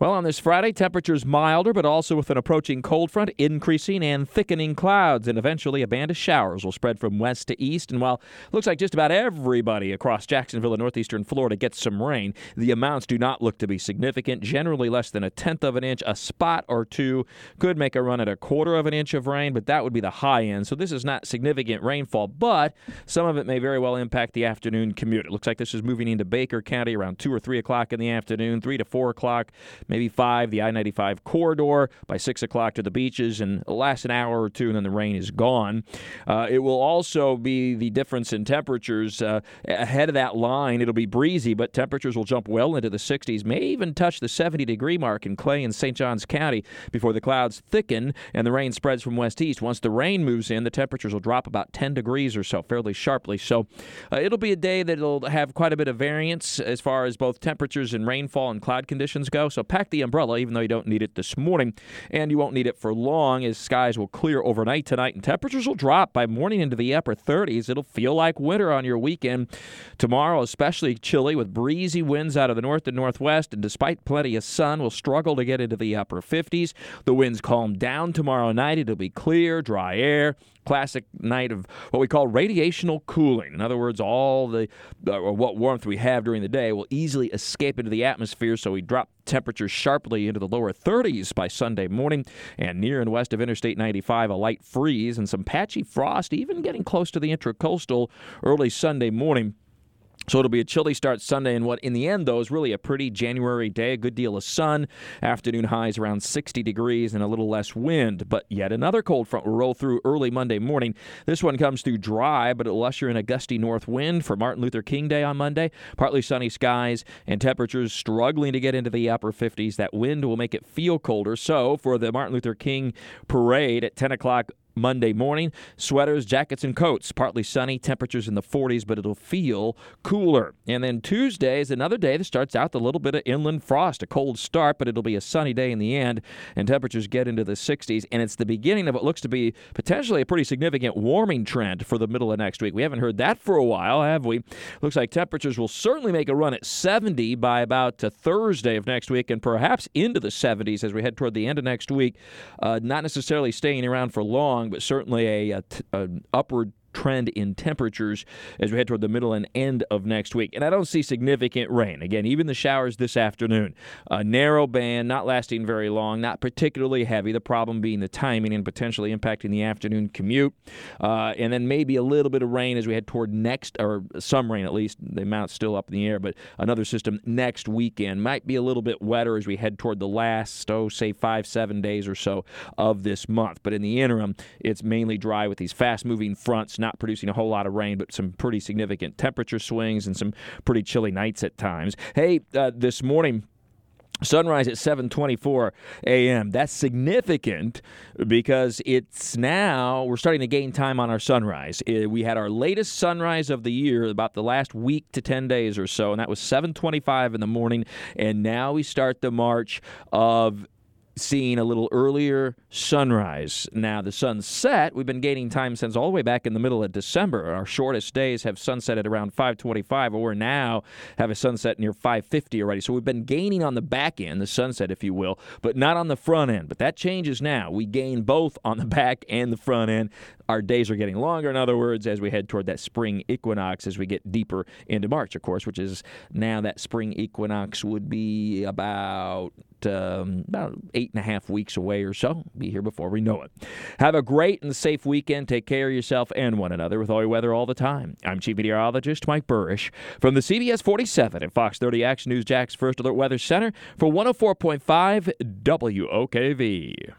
Well, on this Friday, temperatures milder, but also with an approaching cold front, increasing and thickening clouds, and eventually a band of showers will spread from west to east. And while it looks like just about everybody across Jacksonville and northeastern Florida gets some rain, the amounts do not look to be significant. Generally, less than a tenth of an inch, a spot or two could make a run at a quarter of an inch of rain, but that would be the high end. So this is not significant rainfall, but some of it may very well impact the afternoon commute. It looks like this is moving into Baker County around two or three o'clock in the afternoon, three to four o'clock maybe 5, the I 95 corridor by 6 o'clock to the beaches, and last an hour or two, and then the rain is gone. Uh, it will also be the difference in temperatures. Uh, ahead of that line, it'll be breezy, but temperatures will jump well into the 60s, may even touch the 70 degree mark in Clay and St. Johns County before the clouds thicken and the rain spreads from west east. Once the rain moves in, the temperatures will drop about 10 degrees or so, fairly sharply. So uh, it'll be a day that'll have quite a bit of variance as far as both temperatures and rainfall and cloud conditions go. So pack the umbrella, even though you don't need it this morning. And you won't need it for long as skies will clear overnight tonight and temperatures will drop by morning into the upper 30s. It'll feel like winter on your weekend. Tomorrow, especially chilly with breezy winds out of the north and northwest. And despite plenty of sun, we'll struggle to get into the upper 50s. The winds calm down tomorrow night. It'll be clear, dry air classic night of what we call radiational cooling. In other words, all the uh, or what warmth we have during the day will easily escape into the atmosphere, so we drop temperatures sharply into the lower 30s by Sunday morning. And near and west of Interstate 95, a light freeze and some patchy frost, even getting close to the intracoastal early Sunday morning. So it'll be a chilly start Sunday, and what in the end, though, is really a pretty January day. A good deal of sun, afternoon highs around 60 degrees, and a little less wind. But yet another cold front will roll through early Monday morning. This one comes through dry, but it'll usher in a gusty north wind for Martin Luther King Day on Monday. Partly sunny skies and temperatures struggling to get into the upper 50s. That wind will make it feel colder. So for the Martin Luther King parade at 10 o'clock Monday morning. Sweaters, jackets, and coats. Partly sunny, temperatures in the 40s, but it'll feel cooler. And then Tuesday is another day that starts out with a little bit of inland frost, a cold start, but it'll be a sunny day in the end, and temperatures get into the 60s. And it's the beginning of what looks to be potentially a pretty significant warming trend for the middle of next week. We haven't heard that for a while, have we? Looks like temperatures will certainly make a run at 70 by about Thursday of next week, and perhaps into the 70s as we head toward the end of next week. Uh, not necessarily staying around for long but certainly a, upward trend in temperatures as we head toward the middle and end of next week. And I don't see significant rain. Again, even the showers this afternoon. A narrow band, not lasting very long, not particularly heavy. The problem being the timing and potentially impacting the afternoon commute. Uh, and then maybe a little bit of rain as we head toward next, or some rain at least. The amount's still up in the air, but another system next weekend might be a little bit wetter as we head toward the last, oh, say five, seven days or so of this month. But in the interim, it's mainly dry with these fast moving fronts not producing a whole lot of rain, but some pretty significant temperature swings and some pretty chilly nights at times. Hey, uh, this morning. Sunrise at 7:24 a.m. That's significant because it's now we're starting to gain time on our sunrise. Uh, we had our latest sunrise of the year about the last week to 10 days or so, and that was 7:25 in the morning. And now we start the march of seeing a little earlier sunrise. Now, the sunset, we've been gaining time since all the way back in the middle of December. Our shortest days have sunset at around 525, or now have a sunset near 550 already. So we've been gaining on the back end, the sunset, if you will, but not on the front end. But that changes now. We gain both on the back and the front end. Our days are getting longer, in other words, as we head toward that spring equinox as we get deeper into March, of course, which is now that spring equinox would be about um, about eight and a half weeks away or so. Be here before we know it. Have a great and safe weekend. Take care of yourself and one another with all your weather all the time. I'm Chief Meteorologist Mike Buresh from the CBS 47 and Fox 30 Action News Jax First Alert Weather Center for 104.5 WOKV.